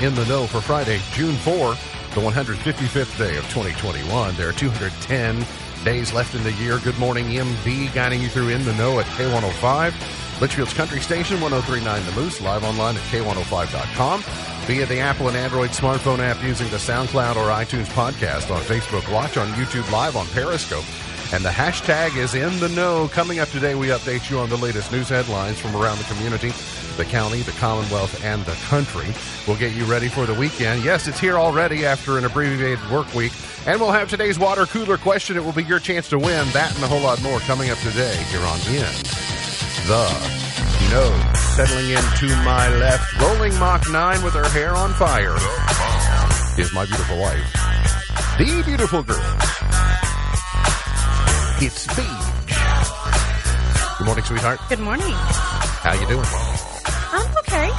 In the Know for Friday, June 4, the 155th day of 2021. There are 210 days left in the year. Good morning, MB, guiding you through In the Know at K105. Leitchfield's Country Station, 1039 The Moose, live online at K105.com. Via the Apple and Android smartphone app using the SoundCloud or iTunes podcast on Facebook. Watch on YouTube Live on Periscope. And the hashtag is in the know. Coming up today, we update you on the latest news headlines from around the community, the county, the Commonwealth, and the country. We'll get you ready for the weekend. Yes, it's here already after an abbreviated work week. And we'll have today's water cooler question. It will be your chance to win that and a whole lot more coming up today here on In the Know. Settling in to my left, rolling Mach 9 with her hair on fire, is my beautiful wife, the beautiful girl. It's Paige. Good morning, sweetheart. Good morning. How you doing? I'm okay.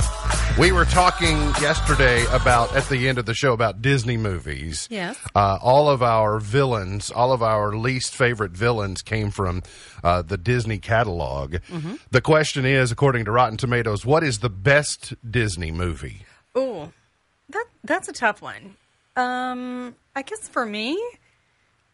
We were talking yesterday about at the end of the show about Disney movies. Yes. Uh, all of our villains, all of our least favorite villains came from uh, the Disney catalog. Mm-hmm. The question is, according to Rotten Tomatoes, what is the best Disney movie? Oh, that that's a tough one. Um, I guess for me,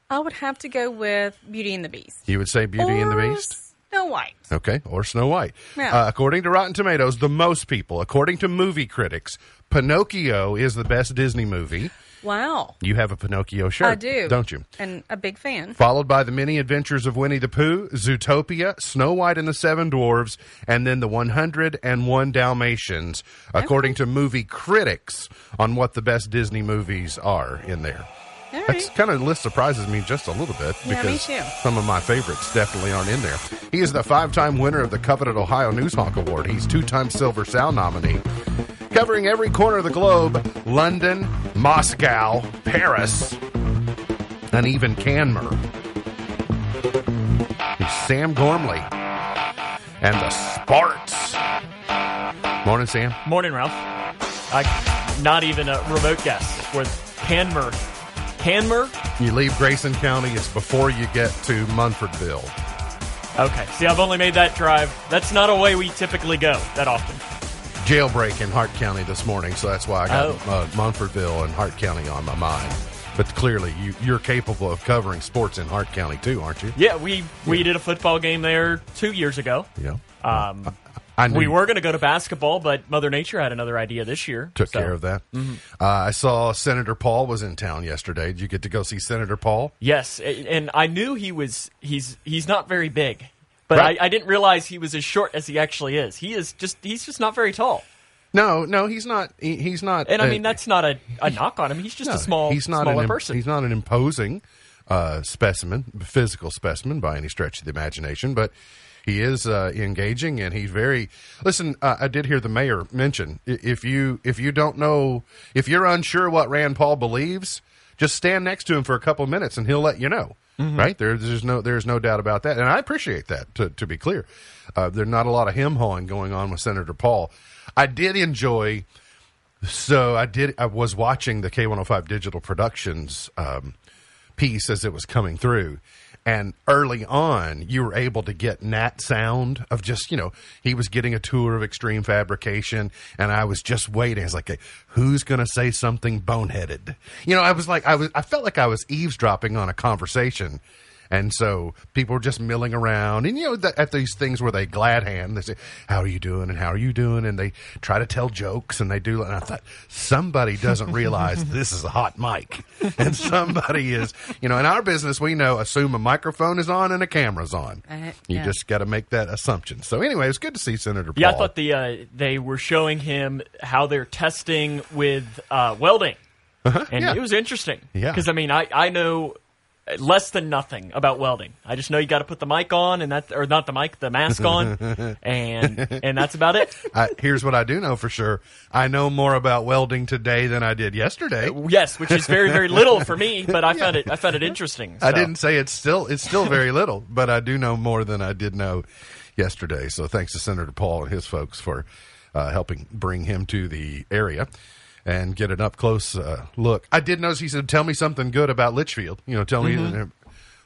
I would have to go with Beauty and the Beast. You would say Beauty and the Beast? Snow White. Okay, or Snow White. Yeah. Uh, according to Rotten Tomatoes, the most people, according to movie critics, Pinocchio is the best Disney movie. Wow. You have a Pinocchio shirt, I do. don't you? And a big fan. Followed by the many adventures of Winnie the Pooh, Zootopia, Snow White and the Seven Dwarves, and then the 101 Dalmatians, according to movie critics, on what the best Disney movies are in there. All That's right. kind of list surprises me just a little bit Yeah, me because too. some of my favorites definitely aren't in there. He is the five-time winner of the coveted Ohio Newshawk Award. He's two-time Silver Sound nominee. Covering every corner of the globe, London, Moscow, Paris, and even Canmer. He's Sam Gormley and the Sparts. Morning, Sam. Morning, Ralph. I, not even a remote guess. With Canmer. Canmer? You leave Grayson County, it's before you get to Munfordville. Okay. See, I've only made that drive. That's not a way we typically go that often. jailbreak in Hart County this morning, so that's why I got Oh. uh, Munfordville and Hart County on my mind. But clearly, you, you're capable of covering sports in Hart County too, aren't you? Yeah, we, we did a football game there two years ago. Yeah. Um, I we were going to go to basketball, but Mother Nature had another idea this year. took so- care of that. Uh, I saw Senator Paul was in town yesterday. Did you get to go see Senator Paul? Yes, and I knew he was. He's he's not very big, but Right. I, I didn't realize he was as short as he actually is. He is just he's just not very tall. No, no, he's not. He, he's not. And I mean that's not a, a knock on him. He's just no, a small he's not smaller an, person. He's not an imposing uh, specimen, physical specimen by any stretch of the imagination, but he is uh, engaging and he's very. Listen, uh, I did hear the mayor mention if you if you don't know if you're unsure what Rand Paul believes, just stand next to him for a couple of minutes and he'll let you know. Right there, there's no there's no doubt about that, and I appreciate that. To, to be clear, uh, there's not a lot of him hawing going on with Senator Paul. I did enjoy so I did. I was watching the K105 Digital Productions um, piece as it was coming through, and early on, you were able to get Nat sound of just you know he was getting a tour of Extreme Fabrication, and I was just waiting. I was like, who's going to say something boneheaded? You know, I was like, I was, I felt like I was eavesdropping on a conversation. And so people are just milling around, and you know, the, at these things where they glad hand, they say, "How are you doing?" and "How are you doing?" and they try to tell jokes, and they do. And I thought somebody doesn't realize this is a hot mic, and somebody is, you know, in our business, we know assume a microphone is on and a camera's on. Uh, you just got to make that assumption. So anyway, it's good to see Senator Paul. Yeah, I thought the uh, they were showing him how they're testing with uh, welding. and Uh-huh. yeah. it was interesting. Yeah. because I mean, I I know less than nothing about welding. I just know you got to put the mic on, and that or not the mic, the mask on, and and that's about it. I, here's what I do know for sure. I know more about welding today than I did yesterday. Yes, which is very very little for me, but I found it I found it interesting. I didn't say it's still it's still very little, but I do know more than I did know yesterday. So thanks to Senator Paul and his folks for uh, helping bring him to the area and get an up close uh, look. I did notice he said, "Tell me something good about Leitchfield." You know, tell me.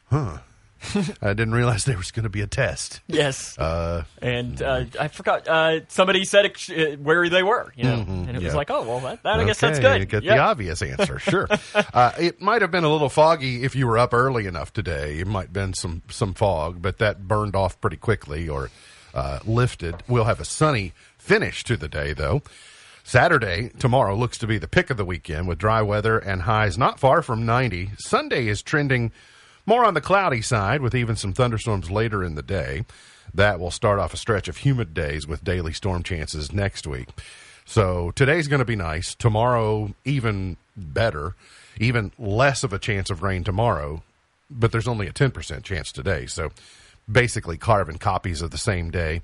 Huh. I didn't realize there was going to be a test. Yes, Uh, and uh, I forgot. Uh, somebody said uh, where they were, you know, and it was Mm-hmm. like, oh well, that, that I guess that's Okay, good. Get Yep. the obvious answer. Sure. uh, it might have been a little foggy if you were up early enough today. It might have been some some fog, but that burned off pretty quickly or uh, lifted. We'll have a sunny finish to the day, though. Saturday, tomorrow, looks to be the pick of the weekend with dry weather and highs not far from 90. Sunday is trending more on the cloudy side with even some thunderstorms later in the day. That will start off a stretch of humid days with daily storm chances next week. So today's going to be nice. Tomorrow, even better. Even less of a chance of rain tomorrow, but there's only a 10% chance today. So basically carbon copies of the same day.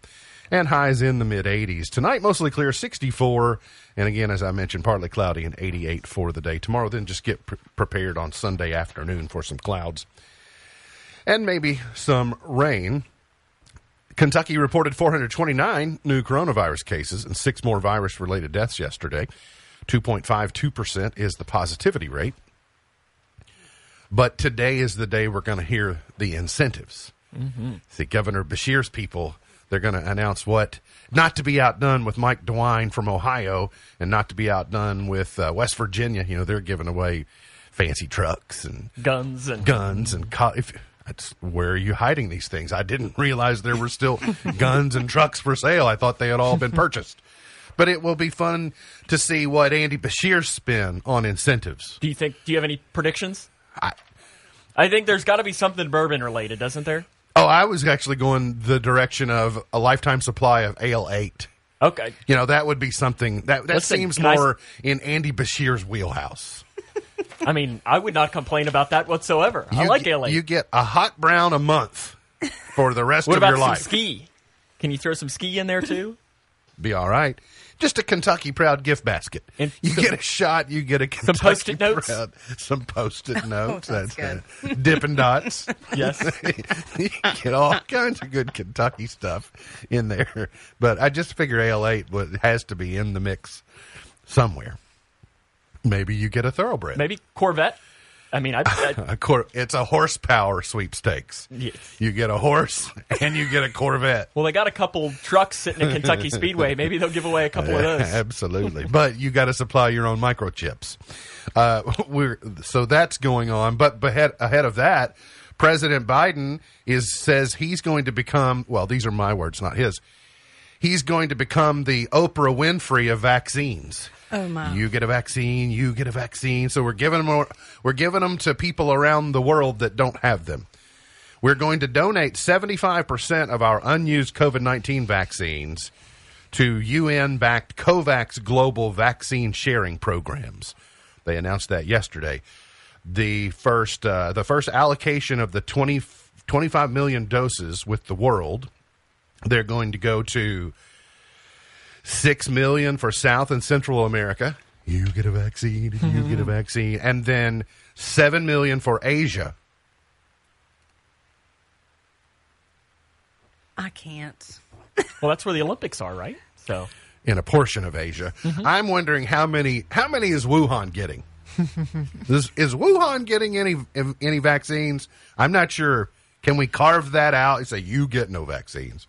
And highs in the mid 80s. Tonight, mostly clear, 64. And again, as I mentioned, partly cloudy and 88 for the day. Tomorrow, then just get pre- prepared on Sunday afternoon for some clouds and maybe some rain. Kentucky reported 429 new coronavirus cases and six more virus related deaths yesterday. 2.52% is the positivity rate. But today is the day we're going to hear the incentives. Mm-hmm. See, Governor Beshear's people, they're going to announce what not to be outdone with Mike DeWine from Ohio and not to be outdone with uh, West Virginia. You know, they're giving away fancy trucks and guns and guns and co- if, that's, where are you hiding these things? I didn't realize there were still guns and trucks for sale. I thought they had all been purchased. But it will be fun to see what Andy Beshear spin on incentives. Do you think? Do you have any predictions? I, I think there's got to be something bourbon related, doesn't there? Oh, I was actually going the direction of a lifetime supply of Ale Eight. Okay. You know, that would be something that that Listen, seems can I more in Andy Beshear's wheelhouse. I mean, I would not complain about that whatsoever. I like LA. You get a hot brown a month for the rest of your some life. ski? Can you throw some ski in there too? be all right. Just a Kentucky Proud gift basket. And you some- get a shot. You get a Kentucky Post-it notes? Proud, some post-it oh, notes. that's good. Dippin' Dots. Yes. you get all kinds of good Kentucky stuff in there. But I just figure Ale Eight was, has to be in the mix somewhere. Maybe you get a thoroughbred. Maybe Corvette. I mean, I, I A cor- it's a horsepower sweepstakes. Yes. You get a horse and you get a Corvette. well, they got a couple trucks sitting at Kentucky Speedway. Maybe they'll give away a couple of those. Absolutely, but you got to supply your own microchips. Uh, we're so that's going on, but ahead ahead of that, President Biden is says he's going to become. Well, these are my words, not his. He's going to become the Oprah Winfrey of vaccines. Oh, my. You get a vaccine, you get a vaccine. So we're giving them we're giving them to people around the world that don't have them. We're going to donate 75% of our unused COVID 19 vaccines to UN backed COVAX global vaccine sharing programs. They announced that yesterday. The first, uh, the first allocation of the 20, 25 million doses with the world, they're going to go to 6 million for South and Central America. You get a vaccine, you get a mm-hmm. vaccine. And then 7 million for Asia. I can't. Well, that's where the Olympics are, right? So in a portion of Asia. Mm-hmm. I'm wondering how many how many is Wuhan getting? is, is Wuhan getting any any vaccines? I'm not sure. Can we carve that out and say you get no vaccines?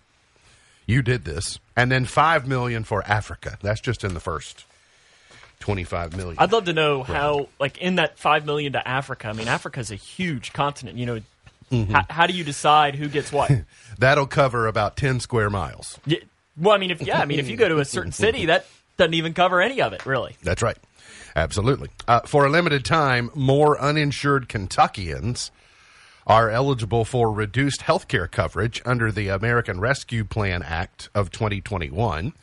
You did this, and then five million for Africa. That's just in the first twenty-five million. I'd love to know how, like, in that five million to Africa. I mean, Africa's a huge continent. You know, Mm-hmm. how, how do you decide who gets what? That'll cover about ten square miles. Yeah, well, I mean, if yeah, I mean, if you go to a certain city, that doesn't even cover any of it, really. That's right. Absolutely. Uh, for a limited time, more uninsured Kentuckians are eligible for reduced health care coverage under the American Rescue Plan Act of 2021.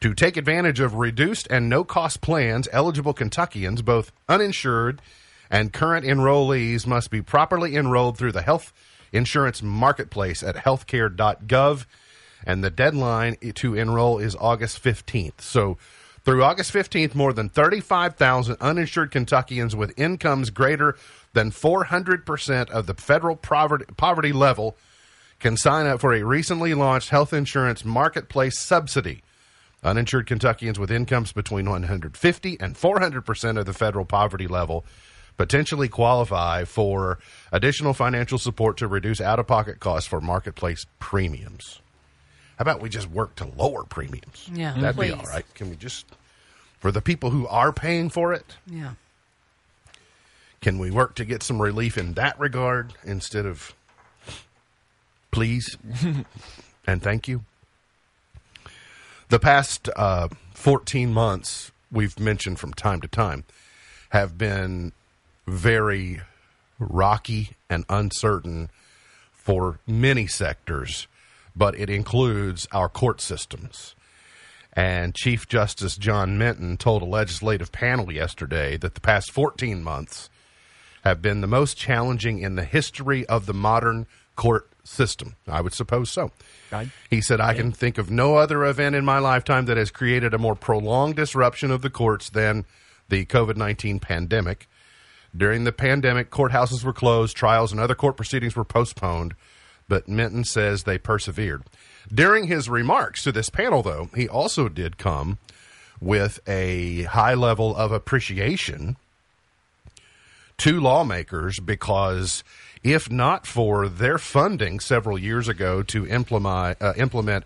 To take advantage of reduced and no cost plans, eligible Kentuckians, both uninsured and current enrollees, must be properly enrolled through the health insurance marketplace at healthcare.gov. And the deadline to enroll is August 15th. So through August 15th, more than 35,000 uninsured Kentuckians with incomes greater than 400% of the federal poverty, level can sign up for a recently launched health insurance marketplace subsidy. Uninsured Kentuckians with incomes between 150 and 400% of the federal poverty level potentially qualify for additional financial support to reduce out of pocket costs for marketplace premiums. How about we just work to lower premiums? Yeah, That'd be all right. Can we just, for the people who are paying for it, Yeah. can we work to get some relief in that regard instead of please and thank you? The past uh, 14 months, we've mentioned from time to time, have been very rocky and uncertain for many sectors, but it includes our court systems. And Chief Justice John Minton told a legislative panel yesterday that the past 14 months have been the most challenging in the history of the modern court system. I would suppose so. Right. He said, I can think of no other event in my lifetime that has created a more prolonged disruption of the courts than the COVID 19 pandemic. During the pandemic, courthouses were closed, trials and other court proceedings were postponed, but Minton says they persevered. During his remarks to this panel, though, he also did come with a high level of appreciation to lawmakers because if not for their funding several years ago to implement uh, implement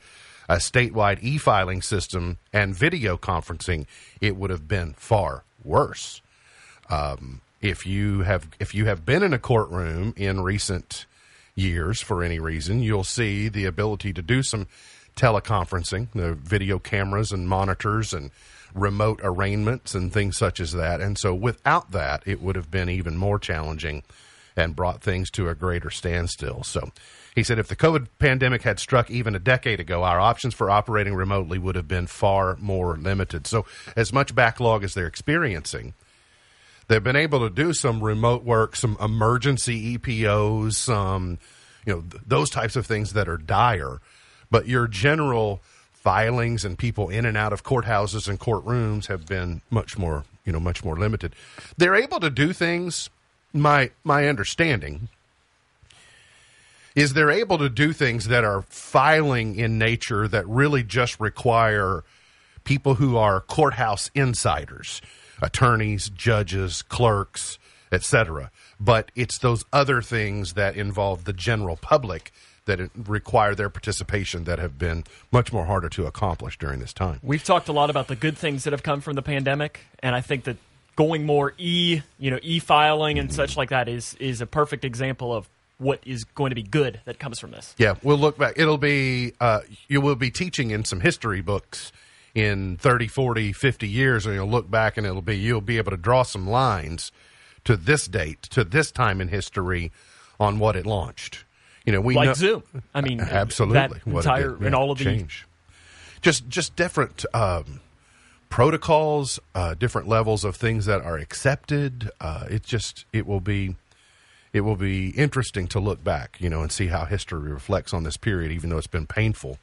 a statewide e-filing system and video conferencing, it would have been far worse. Um, if you have if you have been in a courtroom in recent years for any reason, you'll see the ability to do some teleconferencing, the video cameras and monitors and remote arraignments and things such as that. And so without that, it would have been even more challenging and brought things to a greater standstill. So he said if the COVID pandemic had struck even a decade ago, our options for operating remotely would have been far more limited. So as much backlog as they're experiencing, they've been able to do some remote work, some emergency EPOs, some um, you know th- those types of things that are dire. But your general filings and people in and out of courthouses and courtrooms have been much more you know much more limited. They're able to do things. My my understanding is they're able to do things that are filing in nature that really just require people who are courthouse insiders, attorneys, judges, clerks, etc. But it's those other things that involve the general public that require their participation that have been much more harder to accomplish during this time. We've talked a lot about the good things that have come from the pandemic, and I think that going more e, you know, e-filing and such like that is is a perfect example of what is going to be good that comes from this. Yeah, we'll look back. It'll be, uh, you will be teaching in some history books in 30, 40, 50 years, and you'll look back and it'll be, you'll be able to draw some lines to this date, to this time in history on what it launched. You know, we Like know, Zoom. I mean, absolutely that what it entire did, and all of the change. Just, just different um, protocols, uh, different levels of things that are accepted. Uh, it just, it will be, it will be interesting to look back, you know, and see how history reflects on this period, even though it's been painful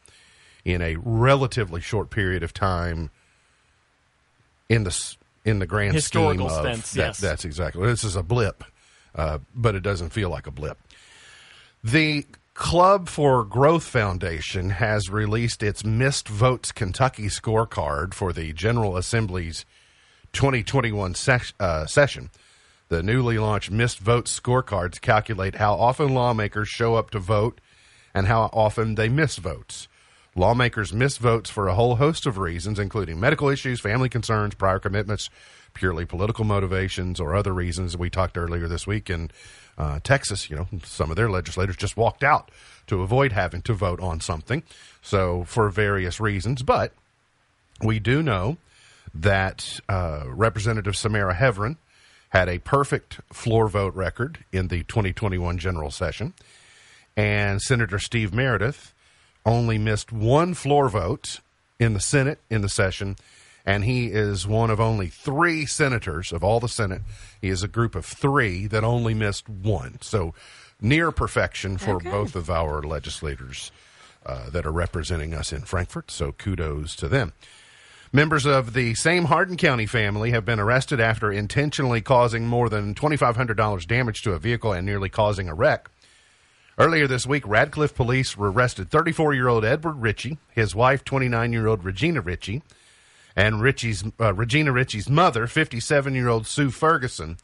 in a relatively short period of time in the in the grand Historical scheme of sense, that- yes. That's exactly. This is a blip, uh, but it doesn't feel like a blip. The Club for Growth Foundation has released its Missed Votes Kentucky scorecard for the General Assembly's 2021 ses- uh, session. The newly launched Missed Votes scorecards calculate how often lawmakers show up to vote and how often they miss votes. Lawmakers miss votes for a whole host of reasons, including medical issues, family concerns, prior commitments, purely political motivations, or other reasons. We talked earlier this week in uh, Texas. You know, some of their legislators just walked out to avoid having to vote on something. So, for various reasons, but we do know that uh, Representative Samara Heavrin had a perfect floor vote record in the 2021 general session, and Senator Steve Meredith only missed one floor vote in the Senate in the session, and he is one of only three senators of all the Senate. He is a group of three that only missed one. So near perfection for Okay. both of our legislators uh, that are representing us in Frankfort. So kudos to them. Members of the same Hardin County family have been arrested after intentionally causing more than $2,500 damage to a vehicle and nearly causing a wreck. Earlier this week, Radcliff police arrested 34 year old Edward Ritchie, his wife, 29 year old Regina Ritchie, and Ritchie's, uh, Regina Ritchie's mother, 57 year old Sue Ferguson,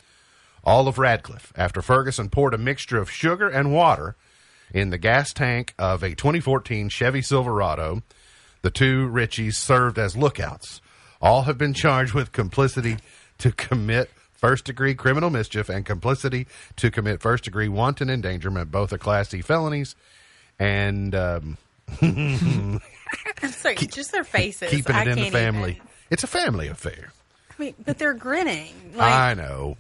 all of Radcliff, after Ferguson poured a mixture of sugar and water in the gas tank of a 2014 Chevy Silverado. The two Ritchies served as lookouts. All have been charged with complicity to commit first degree criminal mischief and complicity to commit first degree wanton endangerment, both are Class C felonies. And um, I'm sorry, just their faces. keeping I it in the family. even. It's a family affair. I mean, but they're grinning. Like, I know.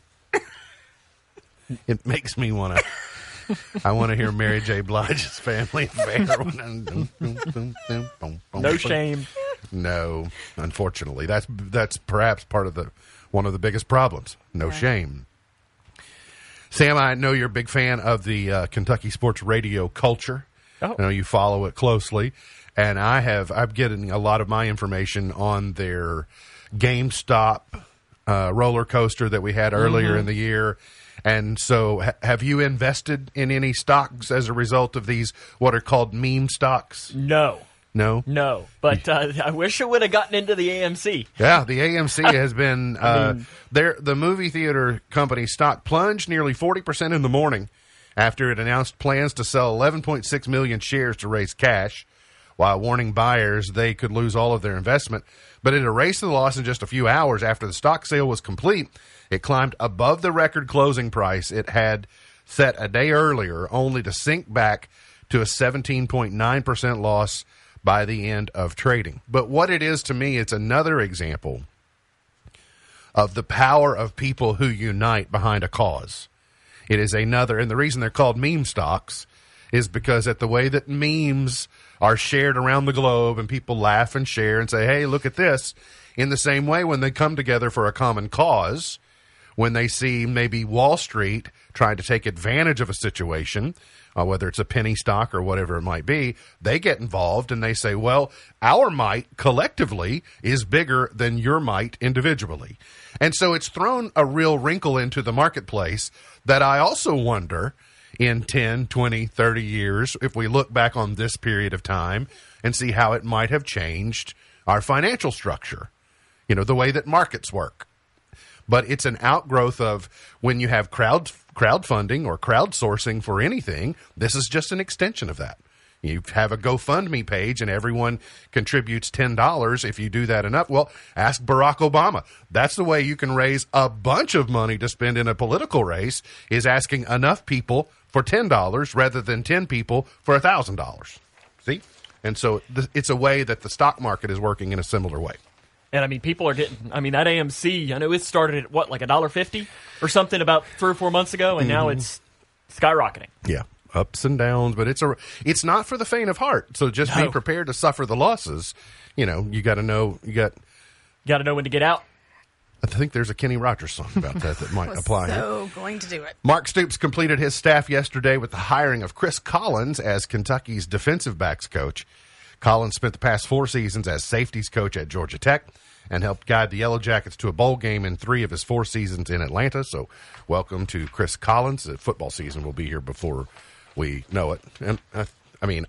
it makes me want to. I want to hear Mary J. Blige's family affair. No shame. No, unfortunately, that's that's perhaps part of the one of the biggest problems. No shame. Sam, I know you're a big fan of the uh, Kentucky sports radio culture. Oh. I know you follow it closely, and I have. I'm getting a lot of my information on their GameStop uh, roller coaster that we had earlier in the year. And so, ha- have you invested in any stocks as a result of these what are called meme stocks? No. No. No. But uh, I wish I would have gotten into the AMC. Yeah, the AMC has been uh, mean- there. The movie theater company stock plunged nearly forty percent in the morning after it announced plans to sell eleven point six million shares to raise cash, while warning buyers they could lose all of their investment. But it erased the loss in just a few hours after the stock sale was complete. It climbed above the record closing price it had set a day earlier, only to sink back to a 17.9% loss by the end of trading. But what it is to me, it's another example of the power of people who unite behind a cause. It is another, and the reason they're called meme stocks is because at the way that memes are shared around the globe and people laugh and share and say, hey, look at this. In the same way, when they come together for a common cause, when they see maybe Wall Street trying to take advantage of a situation, uh, whether it's a penny stock or whatever it might be, they get involved and they say, well, our might collectively is bigger than your might individually. And so it's thrown a real wrinkle into the marketplace that I also wonder in 10, 20, 30 years, if we look back on this period of time and see how it might have changed our financial structure, you know, the way that markets work but it's an outgrowth of when you have crowd crowdfunding or crowdsourcing for anything. This is just an extension of that. You have a GoFundMe page and everyone contributes ten dollars. If you do that enough, well, ask Barack Obama. That's the way you can raise a bunch of money to spend in a political race. Is asking enough people for ten dollars rather than ten people for thousand dollars. See, and so it's a way that the stock market is working in a similar way. And I mean, people are getting. I mean, that AMC. I know it started at what, like a dollar fifty or something about three or four months ago, and now mm-hmm. it's skyrocketing. Yeah, ups and downs, but it's a it's not for the faint of heart. So just be prepared to suffer the losses. You know, you got to know you got. Got to know when to get out. I think there's a Kenny Rogers song about that that might was apply. here. so going to do it. Mark Stoops completed his staff yesterday with the hiring of Chris Collins as Kentucky's defensive backs coach. Collins spent the past four seasons as safeties coach at Georgia Tech and helped guide the Yellow Jackets to a bowl game in three of his four seasons in Atlanta. So, welcome to Chris Collins. The football season will be here before we know it. And I, I mean,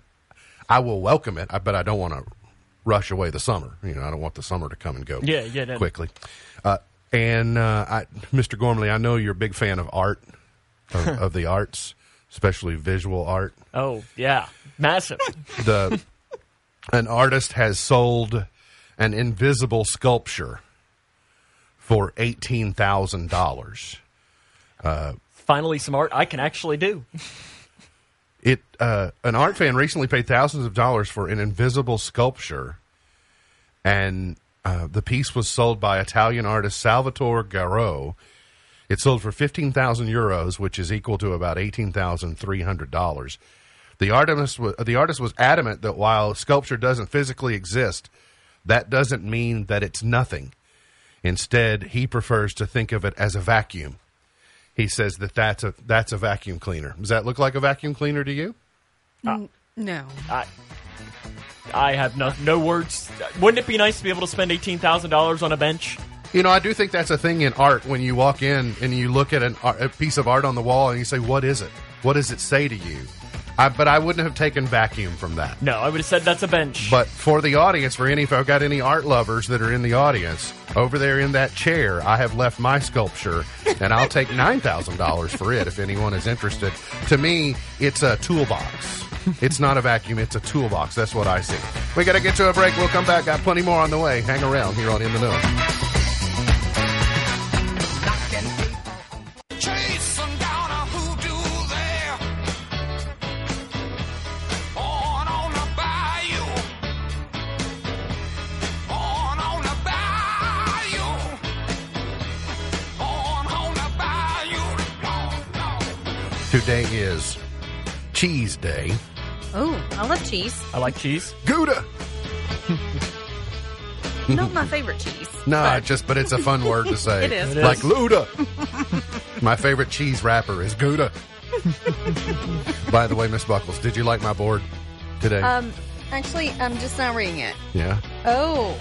I will welcome it, but I don't want to rush away the summer. You know, I don't want the summer to come and go Yeah, yeah, no. quickly. Uh, and uh, I, Mr. Gormley, I know you're a big fan of art, of, of the arts, especially visual art. Oh yeah, massive. The an artist has sold an invisible sculpture for eighteen thousand dollars. Finally, some art I can actually do. It uh, an art fan recently paid thousands of dollars for an invisible sculpture, and uh, the piece was sold by Italian artist Salvatore Garau. It sold for fifteen thousand euros, which is equal to about eighteen thousand three hundred dollars. The artist was, the artist was adamant that while sculpture doesn't physically exist, that doesn't mean that it's nothing. Instead, he prefers to think of it as a vacuum. He says that that's a that's a vacuum cleaner. Does that look like a vacuum cleaner to you? No. I, I have no no words. Wouldn't it be nice to be able to spend eighteen thousand dollars on a bench? You know, I do think that's a thing in art when you walk in and you look at an, a piece of art on the wall and you say, "What is it? What does it say to you?" I, but I wouldn't have taken vacuum from that. No, I would have said that's a bench. But for the audience, for any, if I've got any art lovers that are in the audience, over there in that chair, I have left my sculpture, and I'll take nine thousand dollars for it if anyone is interested. To me, it's a toolbox. It's not a vacuum; it's a toolbox. That's what I see. We got to get to a break. We'll come back. Got plenty more on the way. Hang around here on In the Know. Today is Cheese Day. Oh, I love cheese. I like cheese. Gouda. Not my favorite cheese. No, but just but it's a fun word to say. It is. It like is. Luda. my favorite cheese rapper is Gouda. By the way, Miss Buckles, did you like my board today? Um, actually, I'm just not reading it. yeah. Oh,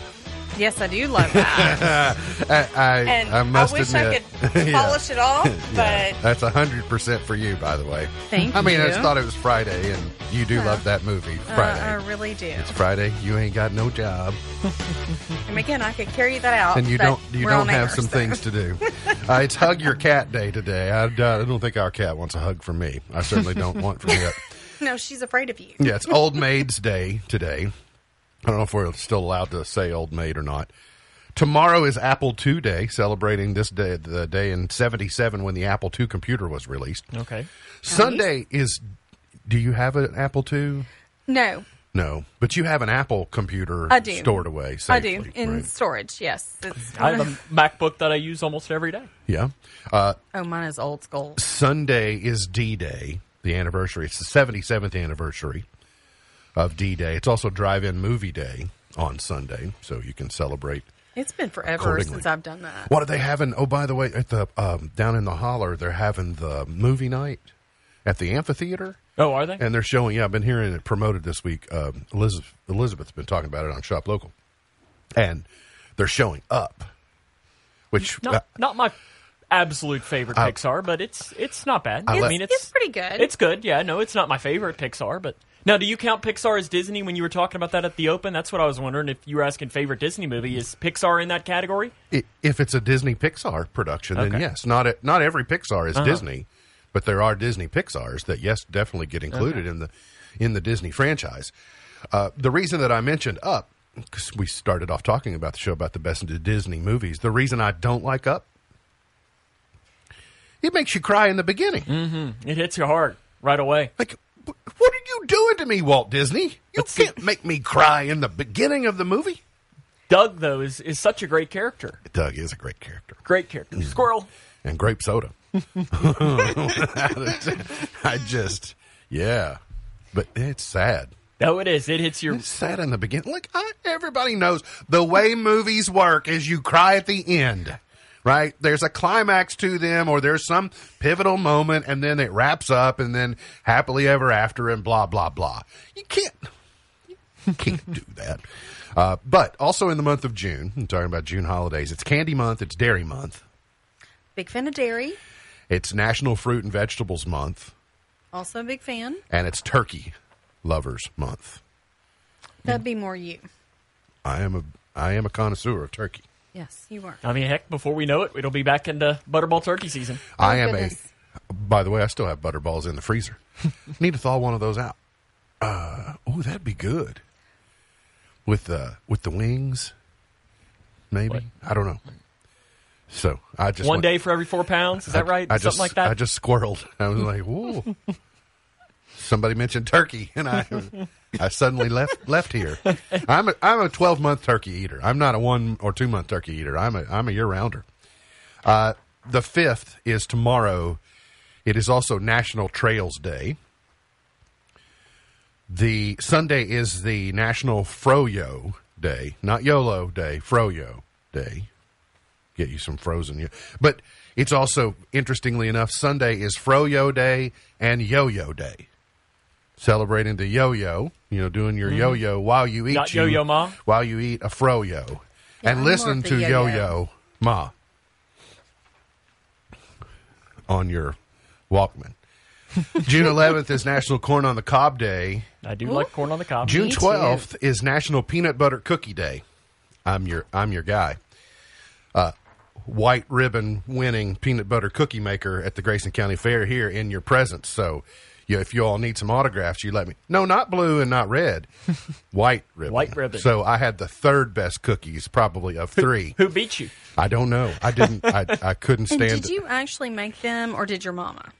yes, I do love that. I, I, and I I, must wish admit, I could Yeah. polish it off, Yeah, but that's hundred percent for you, by the way. Thank you. I mean, I just thought it was Friday, and you do love that movie, uh, Friday. I really do. it's Friday. You ain't got no job, And again, I could carry that out. and you don't. You don't have air, some so- things to do. Uh, it's Hug Your Cat Day today. I, uh, I don't think our cat wants a hug from me. I certainly don't want from you. No, she's afraid of you. Yeah, it's Old Maid's Day today. I don't know if we're still allowed to say Old Maid or not. Tomorrow is Apple II Day, celebrating this day, the day in '77 when the Apple II computer was released. Okay. Sunday is. Do you have an Apple II? No, No, but you have an Apple computer I do. stored away. I do in right? storage. Yes, it's I have a MacBook that I use almost every day. Yeah. Uh, oh, mine is old school. Sunday is D Day, the anniversary. It's the 77th anniversary of D Day. It's also Drive In Movie Day on Sunday, so you can celebrate. It's been forever since I've done that. What are they having? Oh, by the way, at the um, down in the holler, they're having the movie night at the amphitheater, Oh, are they? and they're showing. Yeah, I've been hearing it promoted this week. Um, Elizabeth Elizabeth's been talking about it on Shop Local, and they're showing up, which uh, not not my absolute favorite I- Pixar, but it's it's not bad. I I, mean, it's It's pretty good. It's good. Yeah, no, it's not my favorite Pixar, but now do you count Pixar as Disney when you were talking about that at the Open? That's what I was wondering. If you were asking favorite Disney movie, is Pixar in that category? I- if it's a Disney Pixar production, then Okay. yes. Not a, not every Pixar is uh-huh. Disney, but there are Disney Pixars that yes, definitely get included uh-huh. in the in the Disney franchise. Uh, the reason that I mentioned Up, because we started off talking about the show about the best Disney movies. The reason I don't like Up, it makes you cry in the beginning. Mm-hmm. It hits your heart right away. Like, wh- what are you doing to me, Walt Disney? You see- can't make me cry in the beginning of the movie. Doug though is is such a great character. Doug is a great character. Great character. Mm. Squirrel. and grape soda. I just, yeah, but it's sad. No, it is. It hits your It's sad in the beginning. Like I, everybody knows the way movies work is you cry at the end, right? There's a climax to them, or there's some pivotal moment, and then it wraps up, and then happily ever after, and blah blah blah. You can't, you can't do that. Uh, but also in the month of June, I'm talking about June holidays. It's Candy Month. It's Dairy Month. Big fan of dairy. It's National Fruit and Vegetables Month, Also a big fan. and it's Turkey Lovers Month. That'd be more you. I am a I am a connoisseur of turkey. Yes, you are. I mean, heck, before we know it, it'll be back into Butterball turkey season. I am goodness. a. By the way, I still have butterballs in the freezer. Need to thaw one of those out. Uh, oh, that'd be good. With the with the wings, maybe What? I don't know. So I just One went- day for every four pounds. Is that right? I Something just, like that. I just squirreled. I was like, "Whoa!" Somebody mentioned turkey, and I, I suddenly left left here. I'm a, I'm a 12 month turkey eater. I'm not a one or two month turkey eater. I'm a I'm a year rounder. Uh, the fifth is tomorrow. It is also National Trails Day. The Sunday is the National Froyo Day, not YOLO Day, Froyo Day. Get you some frozen. But it's also, interestingly enough, Sunday is Froyo Day and Yo Yo Day. Celebrating the yo yo, you know, doing your yo yo while you eat Mm-hmm. Not you- Yo-Yo Ma? while you eat a froyo, and I'm listen more of the to yo yo-yo. yo ma on your Walkman. June 11th is National Corn on the Cob Day. I do like corn on the cob. June 12th is National Peanut Butter Cookie Day. I'm your I'm your guy. Uh, white ribbon winning peanut butter cookie maker at the Grayson County Fair here in your presence. So, you if you all need some autographs, you let me. No, not blue and not red. White ribbon. White ribbon. So I had the third best cookies, probably of three. Who beat you? I don't know. I didn't. I, I couldn't And stand. did you actually make them, or did your mama?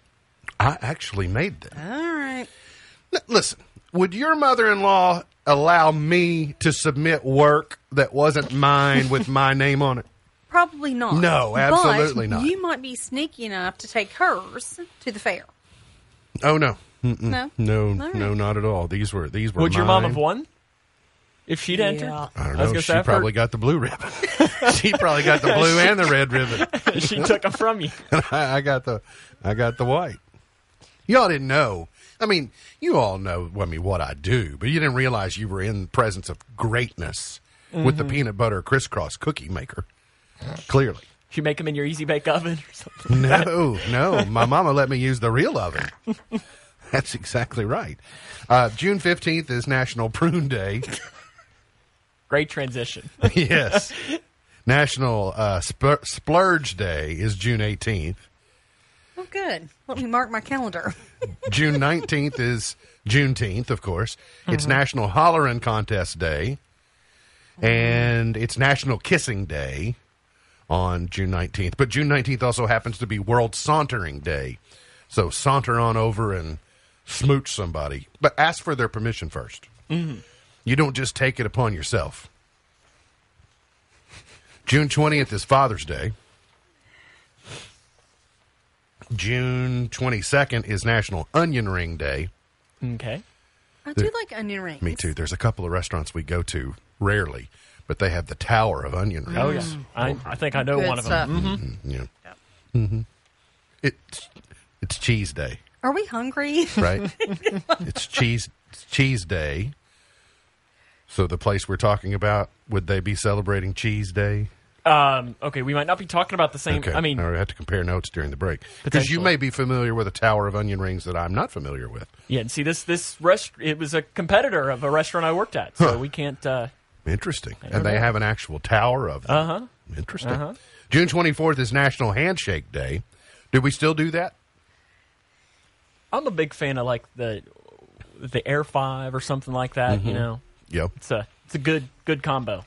I actually made them. All right. L- Listen, would your mother-in-law allow me to submit work that wasn't mine with my name on it? Probably not. No, absolutely But not. You might be sneaky enough to take hers to the fair. Oh no, Mm-mm. No. no, All right. no, not at all. These were these were. Would your mom have won if she'd entered? I don't was know. gonna She say, probably heard- got the blue ribbon. she probably got the blue and the red ribbon. she took them from you. I, I got the I got the white. Y'all didn't know. I mean, you all know I mean what I do, but you didn't realize you were in the presence of greatness with the mm-hmm. peanut butter crisscross cookie maker. Clearly. You make them in your easy bake oven or something. No, no. My mama let me use the real oven. That's exactly right. Uh, June 15th is National Prune Day. Great transition. yes. National uh, Splur- Splurge Day is June 18th. Oh, good. Let me mark my calendar. June 19th is Juneteenth, of course. It's National Hollerin' Contest Day. And it's National Kissing Day on June 19th. But June 19th also happens to be World Sauntering Day. So saunter on over and smooch somebody. But ask for their permission 1st mm-hmm. You don't just take it upon yourself. June 20th is Father's Day. June 22nd is National Onion Ring Day. Okay. I do like onion rings. Me too. There's a couple of restaurants we go to rarely, but they have the Tower of Onion Rings. Oh yeah. I, I think I know Good one of stuff. them. Yeah. hmm It's it's cheese day, Are we hungry? right? it's cheese it's cheese day. So the place we're talking about, would they be celebrating Cheese Day? Um, okay, we might not be talking about the same. Okay. I mean, I have to compare notes during the break because you Potentially. may be familiar with a Tower of Onion Rings that I'm not familiar with. yeah. And see, this this rest it was a competitor of a restaurant I worked at, so Huh. we can't. Uh, Interesting. And they have an actual tower of them. Uh-huh. Interesting. Uh-huh. June 24th is National Handshake Day. Do we still do that? I'm a big fan of like the the Air Five or something like that. Mm-hmm. You know, Yep. it's a it's a good good combo.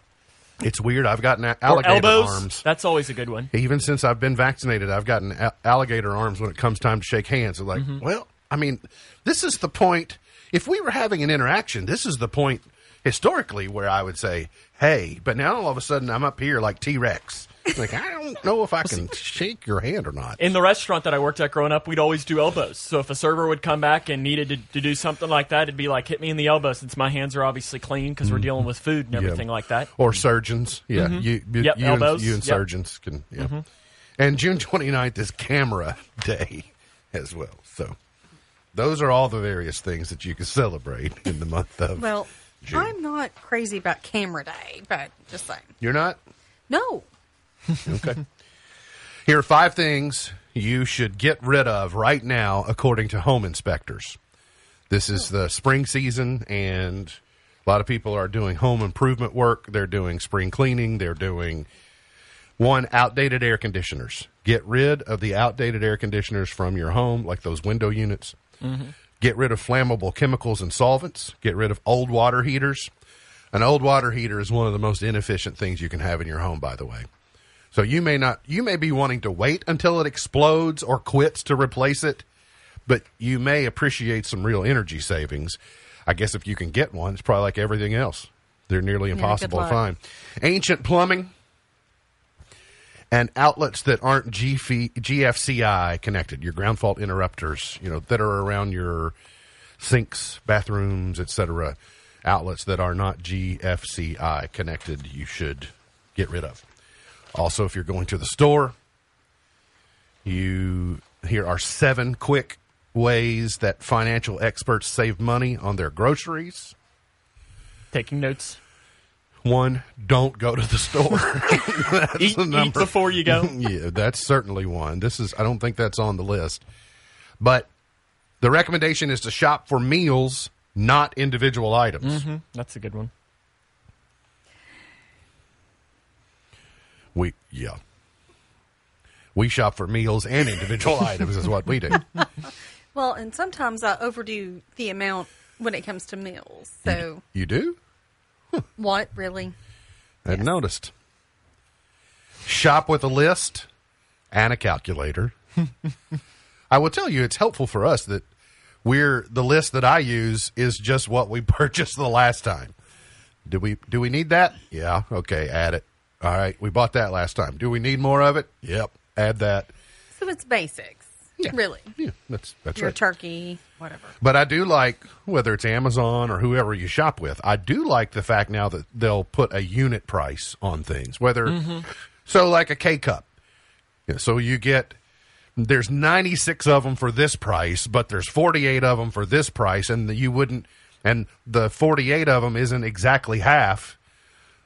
It's weird. I've gotten a- alligator elbows. arms. That's always a good one. Even since I've been vaccinated, I've gotten a- alligator arms when it comes time to shake hands. Like, Mm-hmm. well, I mean, this is the point. If we were having an interaction, this is the point historically where I would say, hey, but now all of a sudden I'm up here like T Rex. Like, I don't know if I can shake your hand or not. In the restaurant that I worked at growing up, we'd always do elbows. So if a server would come back and needed to, to do something like that, it'd be like, hit me in the elbow since my hands are obviously clean because we're dealing with food and Mm-hmm. Yeah. everything like that. Or surgeons. Yeah. You, you, Mm-hmm. Yep, you, and, elbows. you and Yep. Mm-hmm. surgeons can. Yeah. And June 29th is Camera Day as well. So those are all the various things that you can celebrate in the month of. well, June. I'm not crazy about camera day, but just saying. You're not? No. Okay. Here are five things you should get rid of right now, according to home inspectors. This is the spring season, and a lot of people are doing home improvement work. They're doing spring cleaning. They're doing one outdated air conditioners. Get rid of the outdated air conditioners from your home, like those window units. Mm-hmm. Get rid of flammable chemicals and solvents. Get rid of old water heaters. An old water heater is one of the most inefficient things you can have in your home, by the way. So you may not you may be wanting to wait until it explodes or quits to replace it, but you may appreciate some real energy savings. I guess if you can get one, it's probably like everything else. They're nearly impossible to find. Ancient plumbing and outlets that aren't GF, GFCI connected, your ground fault interrupters, you know, that are around your sinks, bathrooms, etc. outlets that are not GFCI connected, you should get rid of. Also, if you're going to the store, you here are seven quick ways that financial experts save money on their groceries. Taking notes. One, don't go to the store. Eat, the eat before you go. yeah, that's certainly one. This is I don't think that's on the list. But the recommendation is to shop for meals, not individual items. hmm That's a good one. We yeah. We shop for meals and individual items is what we do. Well, and sometimes I overdo the amount when it comes to meals. So, You do? What really? I've noticed. Shop with a list and a calculator. I will tell you, it's helpful for us that we're the list that I use is just what we purchased the last time. Do we do we need that? Yeah. Okay. Add it. All right. We bought that last time. Do we need more of it? Yep. Add that. So it's basics, Yeah. really. Yeah. That's that's Your right. turkey, whatever. But I do like whether it's Amazon or whoever you shop with. I do like the fact now that they'll put a unit price on things. Whether mm-hmm. so, like a K cup. Yeah, so you get there's 96 of them for this price, but there's 48 of them for this price, and you wouldn't. And the 48 of them isn't exactly half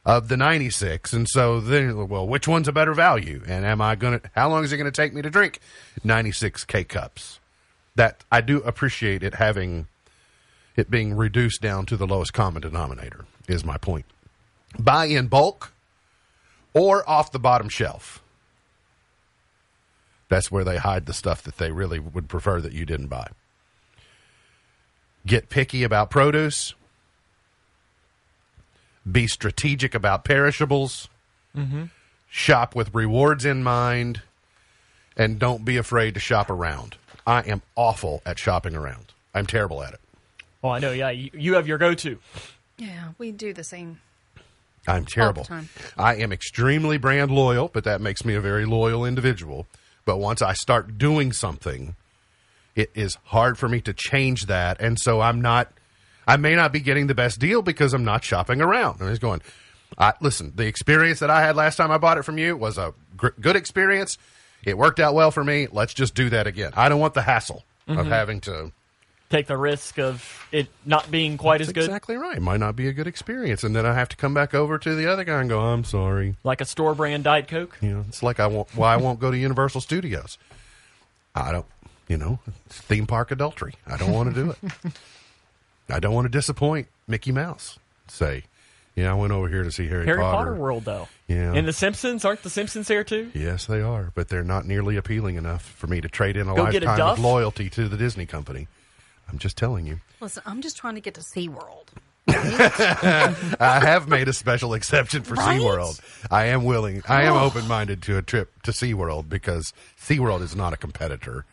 of the 96 and so then well which one's a better value and am i going to how long is it going to take me to drink 96 k cups that I do appreciate it having it being reduced down to the lowest common denominator is my point. Buy in bulk or off the bottom shelf. That's where they hide the stuff that they really would prefer that you didn't buy. Get picky about produce. Be strategic about perishables. Mm-hmm. Shop with rewards in mind and don't be afraid to shop around. I am awful at shopping around. I'm terrible at it. Oh, I know. Yeah, you, you have your go-to. Yeah, we do the same. I'm terrible. time. I am extremely brand loyal, but that makes me a very loyal individual. But once I start doing something, it is hard for me to change that. And so I'm not, I may not be getting the best deal because I'm not shopping around. I'm just going, I, listen, the experience that I had last time I bought it from you was a gr- good experience. It worked out well for me. Let's just do that again. I don't want the hassle of mm-hmm. having to. Take the risk of it not being quite as good, exactly right. It might not be a good experience. And then I have to come back over to the other guy and go, I'm sorry. like a store brand Diet Coke. You know, it's like I won't. Why I won't go to Universal Studios. I don't. You know, it's theme park adultery. I don't want to do it. I don't want to disappoint Mickey Mouse. Say, yeah, I went over here to see Harry, Harry Potter. Potter World, though. Yeah. And the Simpsons aren't the Simpsons there too? Yes, they are, but they're not nearly appealing enough for me to trade in a Go get a lifetime of Duff? loyalty to the Disney company. I'm just telling you. Listen, I'm just trying to get to SeaWorld. I have made a special exception for Right? SeaWorld. I am willing, I am open minded to a trip to SeaWorld because SeaWorld is not a competitor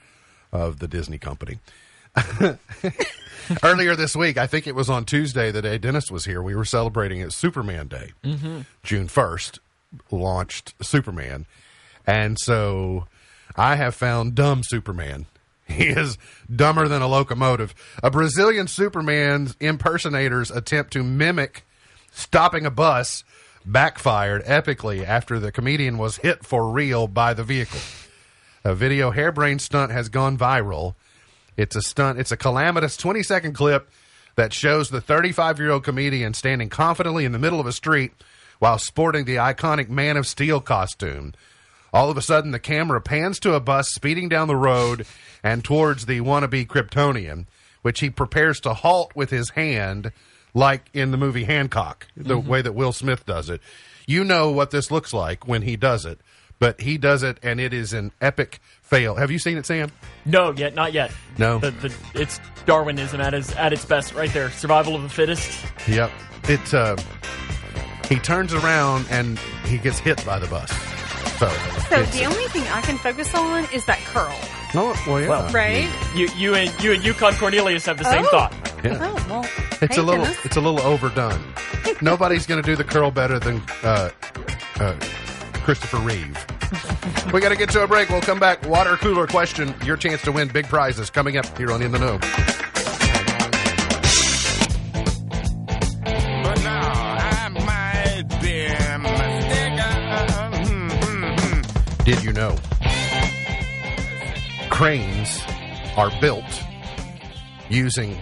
of the Disney company. Earlier this week, I think it was on Tuesday, the day Dennis was here, we were celebrating it Superman Day. Mm-hmm. June 1st launched Superman. And so I have found dumb Superman. He is dumber than a locomotive. A Brazilian Superman's impersonators attempt to mimic stopping a bus backfired epically after the comedian was hit for real by the vehicle. A video harebrained stunt has gone viral. It's a stunt, it's a calamitous 20 second clip that shows the 35 year old comedian standing confidently in the middle of a street while sporting the iconic Man of Steel costume. All of a sudden, the camera pans to a bus speeding down the road and towards the wannabe Kryptonian, which he prepares to halt with his hand, like in the movie Hancock, the mm-hmm. way that Will Smith does it. You know what this looks like when he does it, but he does it, and it is an epic fail. Have you seen it, Sam? No, yet not yet. No. The, the, it's Darwinism at its at its best, right there. Survival of the fittest. Yep. It. Uh, he turns around and he gets hit by the bus. So, So the only thing I can focus on is that curl, no, well, yeah. Well, right? You you and you and Yukon Cornelius have the same Oh. thought. Yeah. Oh well, It's hey, a little. Dennis. It's a little overdone. Nobody's going to do the curl better than uh, uh, Christopher Reeve. we got to get to a break. We'll come back. Water cooler question. Your chance to win big prizes coming up here on In the Know. Did you know? Cranes are built using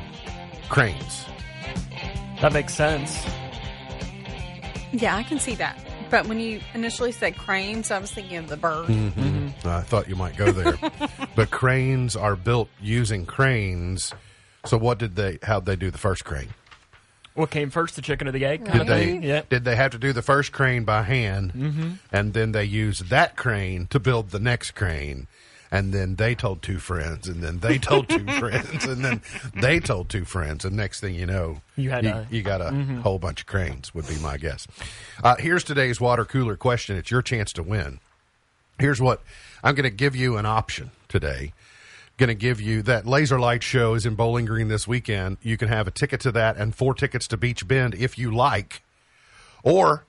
cranes. That makes sense. Yeah, I can see that. But when you initially said cranes, I was thinking of the bird. I thought you might go there. but cranes are built using cranes. So what did they how'd they do the first crane? What came first, the chicken or the egg? Did they Yeah. did they have to do the first crane by hand Mm-hmm. and then they used that crane to build the next crane and then they told two friends and then they told two friends and then they told two friends and next thing you know You had you, a- you got a Mm-hmm. whole bunch of cranes would be my guess. Uh, here's today's water cooler question. It's your chance to win. Here's what I'm going to give you an option today. Going to give you that laser light show is in Bowling Green this weekend. You can have a ticket to that and four tickets to Beach Bend if you like. Or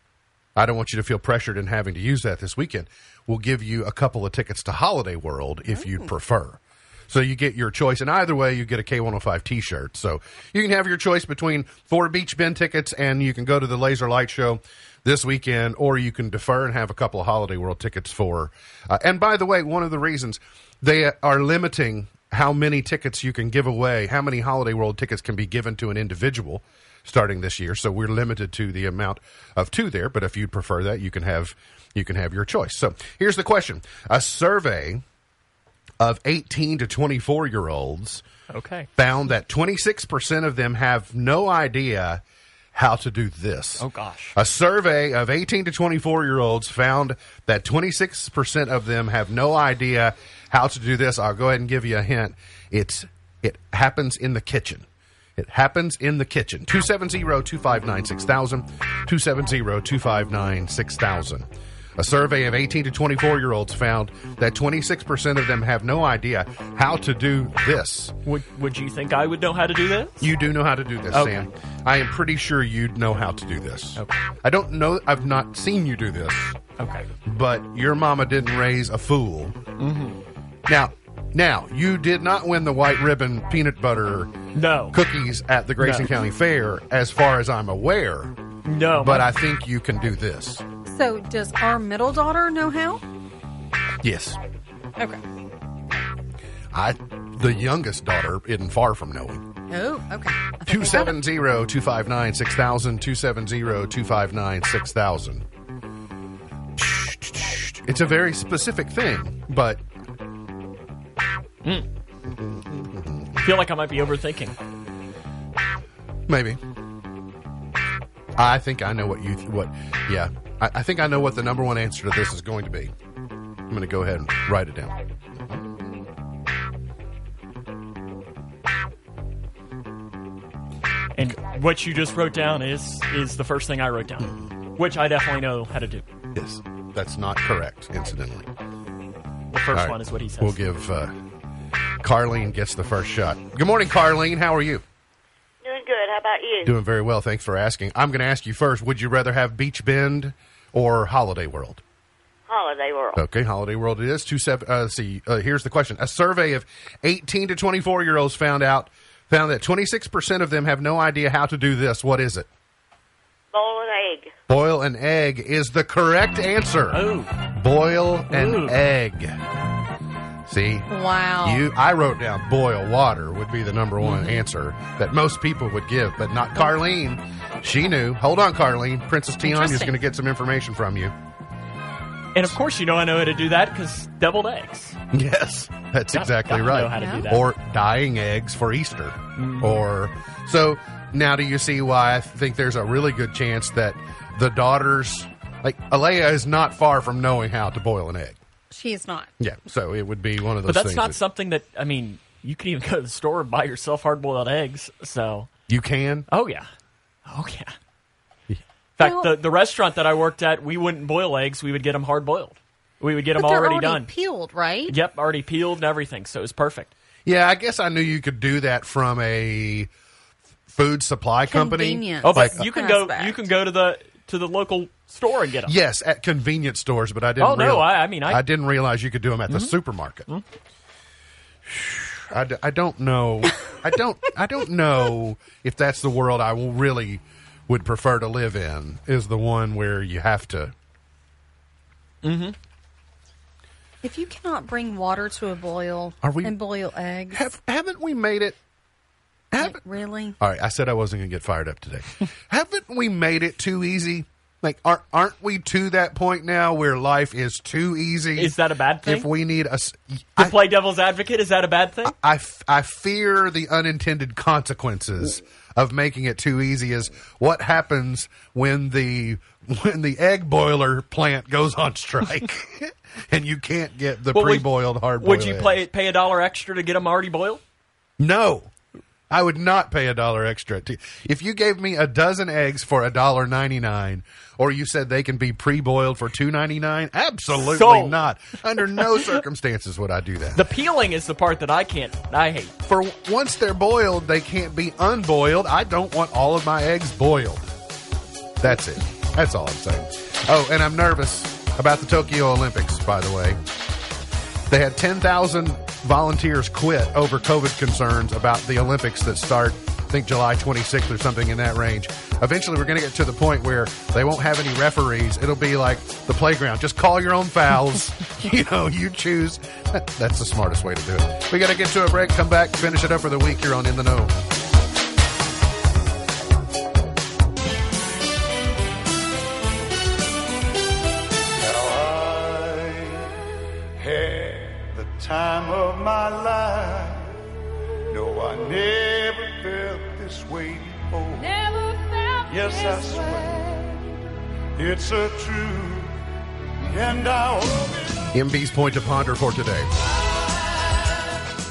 I don't want you to feel pressured in having to use that this weekend. We'll give you a couple of tickets to Holiday World if you'd prefer. So you get your choice, and either way, you get a K105 T-shirt. So you can have your choice between four Beach Bend tickets, and you can go to the Laser Light Show this weekend, or you can defer and have a couple of Holiday World tickets for. Uh, and by the way, one of the reasons they are limiting how many tickets you can give away, how many Holiday World tickets can be given to an individual starting this year. So we're limited to the amount of two there. But if you'd prefer that, you can have you can have your choice. So here's the question: A survey of 18 to 24 year olds Okay. found that 26% of them have no idea how to do this. Oh, gosh. A survey of 18 to 24 year olds found that 26% of them have no idea how to do this. I'll go ahead and give you a hint. It's it happens in the kitchen. It happens in the kitchen. 270-259-6000, 270-259-6000. A survey of 18 to 24 year olds found that 26% of them have no idea how to do this. Would Would you think I would know how to do this? You do know how to do this, Okay. Sam. I am pretty sure you'd know how to do this. Okay. I don't know. I've not seen you do this, Okay. but your mama didn't raise a fool. Mm-hmm. Now, now you did not win the white ribbon peanut butter No. cookies at the Grayson No. County Fair, as far as I'm aware. No. But I think you can do this. So, does our middle daughter know how? Yes, Okay. I. The youngest daughter isn't far from knowing. Oh, okay. I think I got it. 270-259-6000, 270-259-6000. It's a very specific thing, but I feel like I might be overthinking. maybe. I think I know what you what. Yeah, I, I think I know what the number one answer to this is going to be. I'm going to go ahead and write it down. And what you just wrote down is is the first thing I wrote down, which I definitely know how to do. Yes, that's not correct. Incidentally, The first right. one is what he says. We'll give uh, Carlene gets the first shot. Good morning, Carlene. How are you? Doing good. How about you? Doing very well. Thanks for asking. I'm going to ask you first. Would you rather have Beach Bend or Holiday World? Holiday World. Okay, Holiday World it is. Two seven. Uh, let's see, uh, here's the question: A survey of 18 to 24 year olds found out found that 26 percent of them have no idea how to do this. What is it? Boil an egg. Boil an egg is the correct answer. Oh, Boil an Ooh. egg. See, Wow. you. I wrote down boil water would be the number one mm-hmm. answer that most people would give, but not Carlene. She knew. Hold on, Carlene. Princess Tiana's is going to get some information from you. and of course you know I know how to do that because deviled eggs. Yes, that's Gotta- exactly gotta right. Know how to Yeah. do that. or dyeing eggs for Easter. Mm-hmm. Or so now do you see why I think there's a really good chance that the daughters like Alea is not far from knowing how to boil an egg. She is not. Yeah, so it would be one of those but that's things not that something that I mean. You can even go to the store and buy yourself hard boiled eggs. So, you can. oh yeah, oh yeah. In fact, Well- the the restaurant that I worked at, we wouldn't boil eggs. We would get them hard boiled. We would get them But they're already, already done. peeled, right? Yep, already peeled and everything. So it was perfect. Yeah, I guess I knew you could do that from a food supply company. Convenience. Oh, but Like, you can go. You can go to the to the local store and get them. Yes, at convenience stores, but I didn't. Oh, no, real- I- I mean, I- Mm-hmm. I didn't realize you could do them at the supermarket. I, d- I don't know. I don't. I don't know if that's the world I will really would prefer to live in. Is the one where you have to. If you cannot bring water to a boil Are we- and boil eggs, Have haven't we made it? Haven't, really? all right, I said I wasn't going to get fired up today. haven't we made it too easy? Like, aren't aren't we to that point now where life is too easy? Is that a bad thing? If we need a, To I, play devil's advocate, is that a bad thing? I I fear the unintended consequences of making it too easy. Is what happens when the when the egg boiler plant goes on strike and you can't get the Well, pre-boiled hard. Would you play, pay a dollar extra to get them already boiled? No. I would not pay a dollar extra. To, if you gave me a dozen eggs for a dollar ninety nine, or you said they can be pre boiled for two ninety nine, absolutely Sold. not. Under no circumstances would I do that. The peeling is the part that I can't. I hate. for once they're boiled, they can't be unboiled. I don't want all of my eggs boiled. That's it. That's all I'm saying. Oh, and I'm nervous about the Tokyo Olympics, by the way. They had 10,000 volunteers quit over COVID concerns about the Olympics that start, I think, July 26th or something in that range. Eventually, we're going to get to the point where they won't have any referees. It'll be like the playground. Just call your own fouls. you know, you choose. That's the smartest way to do it. We got to get to a break, come back, finish it up for the week here on In the Know. Time of my life. No, I never felt this way before. Never felt yes, I swear it's a truth, and I hope. MB's point to ponder for today.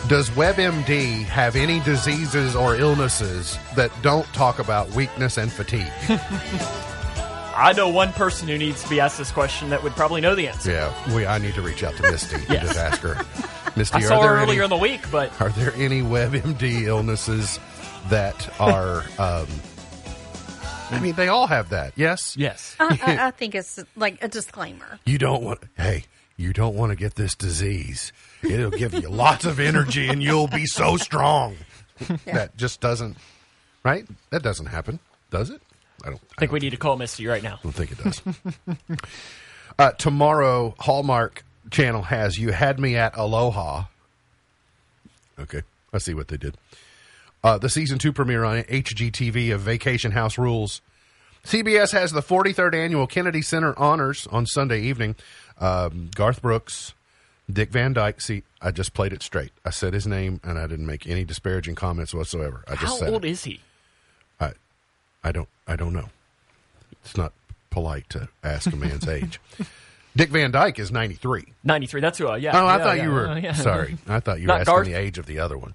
Does WebMD have any diseases or illnesses that don't talk about weakness and fatigue? I know one person who needs to be asked this question that would probably know the answer. yeah, we. I need to reach out to Misty and just ask her. Misty, I are saw there her earlier any, in the week, but are there any WebMD illnesses that are? Um, I mean, they all have that. Yes. yes. I, I, I think it's like a disclaimer. You don't want. Hey, you don't want to get this disease. It'll give you lots of energy, and you'll be so strong. That just doesn't. Right? That doesn't happen, does it? I don't. I think we need to call Misty right now. I don't think it does. uh, tomorrow, Hallmark Channel has "You Had Me at Aloha." Okay, I see what they did. Uh, the season two premiere on HGTV of Vacation House Rules. CBS has the 43rd annual Kennedy Center Honors on Sunday evening. Um, Garth Brooks, Dick Van Dyke. See, I just played it straight. I said his name, and I didn't make any disparaging comments whatsoever. I just How said old it. is he? I, I don't, I don't know. It's not polite to ask a man's age. Dick Van Dyke is 93. 93. That's who I, yeah. Oh, I yeah, thought yeah, you were, uh, yeah. sorry. I thought you were asking Garth? the age of the other one.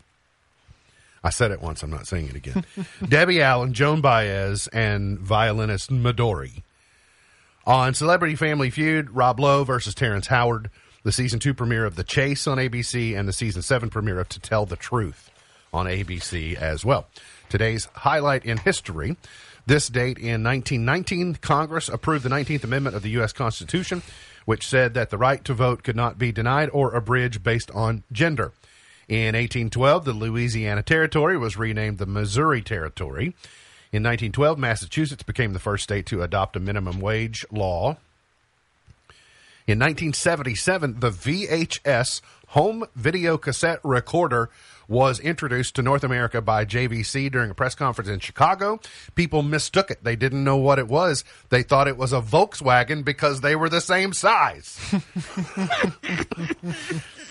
I said it once. I'm not saying it again. Debbie Allen, Joan Baez, and violinist Midori. On Celebrity Family Feud, Rob Lowe versus Terrence Howard. The season two premiere of The Chase on ABC and the season seven premiere of To Tell the Truth on ABC as well. Today's highlight in history. This date in 1919, Congress approved the 19th Amendment of the U.S. Constitution, which said that the right to vote could not be denied or abridged based on gender. In 1812, the Louisiana Territory was renamed the Missouri Territory. In 1912, Massachusetts became the first state to adopt a minimum wage law. In 1977, the VHS home video cassette recorder was introduced to North America by JVC during a press conference in Chicago. People mistook it. They didn't know what it was. They thought it was a Volkswagen because they were the same size.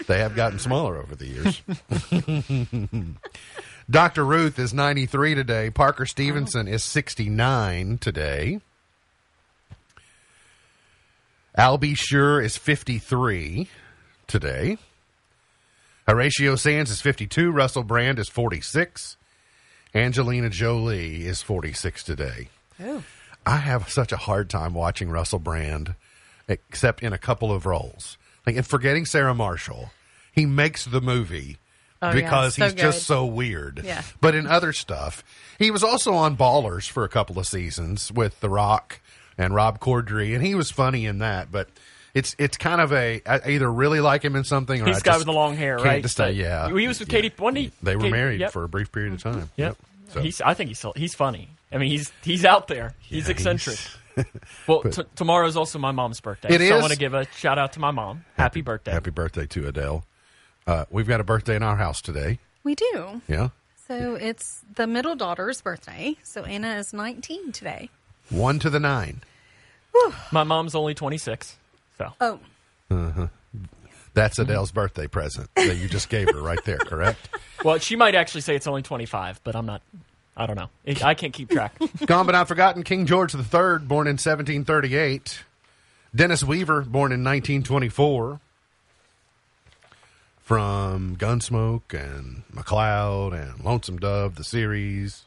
they have gotten smaller over the years. Dr. Ruth is 93 today. Parker Stevenson is 69 today. Albie Sure is 53 today. Horatio Sanz is 52. Russell Brand is 46. Angelina Jolie is 46 today. Oh. I have such a hard time watching Russell Brand, except in a couple of roles. Like, and forgetting Sarah Marshall, he makes the movie Oh, yeah, because so he's just so weird. Yeah. But in other stuff, he was also on Ballers for a couple of seasons with The Rock and Rob Corddry, and he was funny in that. But it's it's kind of a I either really like him in something or He's I guy just with the long hair, right? decide. But yeah, He was with Yeah. Katy. When he, They were Katy- married yep. for a brief period of time. Yep. So He's. I think he's. He's funny. I mean, he's he's out there. He's yeah, eccentric. Well, t- is also my mom's birthday. It so I is? want to give a shout out to my mom. Happy birthday. Happy birthday to Adele. Uh, we've got a birthday in our house today. We do. Yeah. So it's the middle daughter's birthday. So Anna is 19 today. One to the nine. My mom's only 26. So Oh, uh-huh. That's Adele's birthday present that you just gave her right there, correct? Well, she might actually say it's only 25, but I'm not. I don't know. I can't keep track. Gone but not forgotten, King George III, born in 1738. Dennis Weaver, born in 1924. From Gunsmoke and McCloud and Lonesome Dove, the series.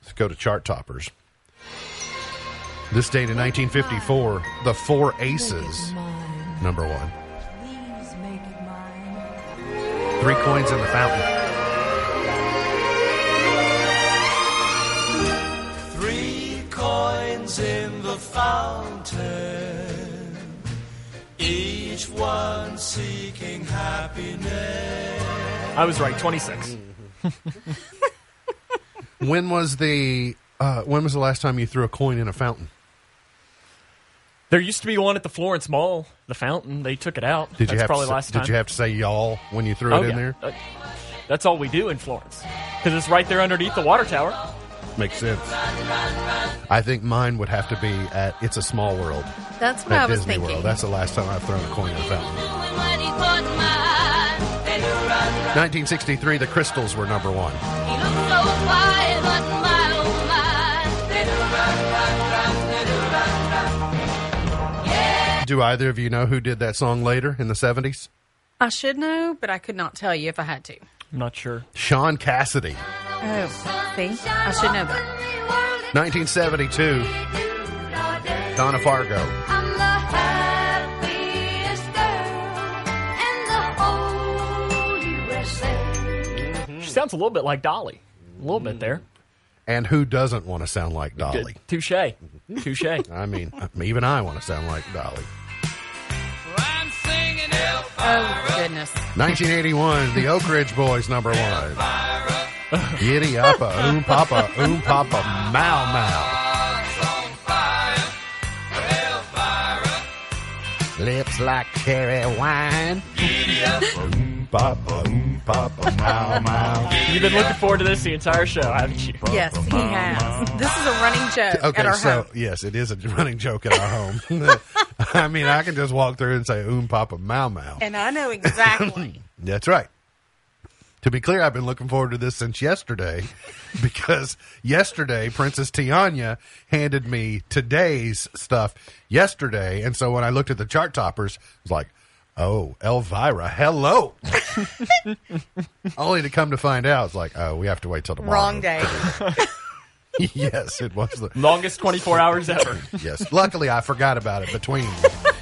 Let's go to chart toppers. This date in 1954, The Four Aces, number one. Three coins in the fountain. Three coins in the fountain, each one seeking happiness. I was right. 26. When was the uh, when was the last time you threw a coin in a fountain? There used to be one at the Florence Mall, the fountain. They took it out. Did That's you have probably to, last time. Did you have to say y'all when you threw oh, it in yeah. there? Uh, that's all we do in Florence because it's right there underneath the water tower. Makes sense. I think mine would have to be at It's a Small World that's what I was Disney thinking. World. That's the last time I've thrown a coin in a fountain. 1963, the Crystals were number one. Do either of you know who did that song later in the 70s? I should know, but I could not tell you if I had to. I'm not sure. Shaun Cassidy, Oh, see, I should know that. 1972. Donna Fargo. She sounds a little bit like Dolly. A little bit there. And who doesn't want to sound like Dolly? Touche. Touche. I mean, even I want to sound like Dolly. Oh, goodness. 1981, the Oak Ridge Boys, number one. Giddy uppa, oom papa, oom papa, mow mow. Lips like cherry wine. Oom papa, oom papa, mow mow. You've been looking forward to this the entire show, haven't you? Yes, he has. This is a running joke Okay, at our so home. yes, it is a running joke at our home. I mean, I can just walk through and say oom papa, mow mow. And I know exactly. That's right. To be clear, I've been looking forward to this since yesterday because yesterday Princess Tiana handed me today's stuff yesterday. And so when I looked at the chart toppers, it was like, oh, Elvira, hello. Only to come to find out, it's like, oh, we have to wait till tomorrow. Wrong day. yes, it was the. Longest 24 hours ever. Yes. Luckily, I forgot about it between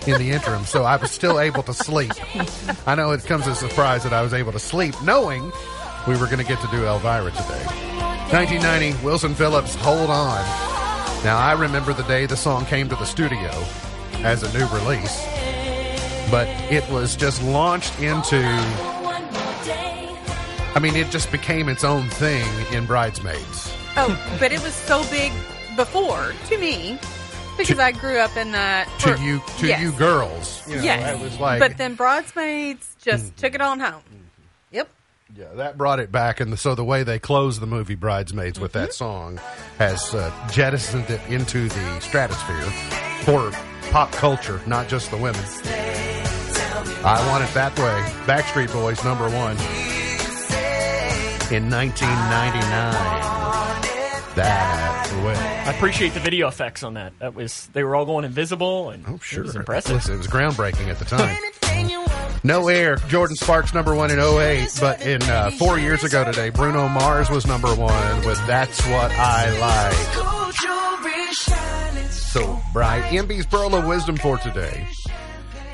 in the interim, so I was still able to sleep. I know it comes as a surprise that I was able to sleep, knowing we were going to get to do Elvira today. 1990, Wilson Phillips, Hold On. Now, I remember the day the song came to the studio as a new release, but it was just launched into. I mean, it just became its own thing in Bridesmaids. Oh, but it was so big before to me because I grew up in that. To for- you, to yes. you girls. You know, yes. It was like. but then Bridesmaids just took it on home. Yep. Yeah, that brought it back, and the, so the way they closed the movie Bridesmaids with Mm-hmm. that song has uh, jettisoned it into the stratosphere for pop culture, not just the women. I want it that way. Backstreet Boys, number one in 1999. That way. I appreciate the video effects on that. That was they were all going invisible and Oh, sure. it was impressive. Listen, it was groundbreaking at the time. No Air, Jordin Sparks number one in 08, but in uh, four years ago today, Bruno Mars was number one with That's What I Like. So bright. MB's Pearl of Wisdom for today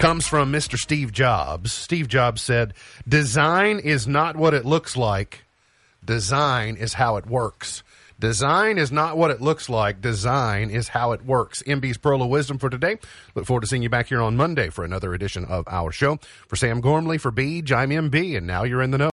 comes from Mr. Steve Jobs. Steve Jobs said, Design is not what it looks like, design is how it works. Design is not what it looks like. Design is how it works. MB's Pearl of Wisdom for today. Look forward to seeing you back here on Monday for another edition of our show. For Sam Gormley, for Beej, I'm MB, and now you're in the know.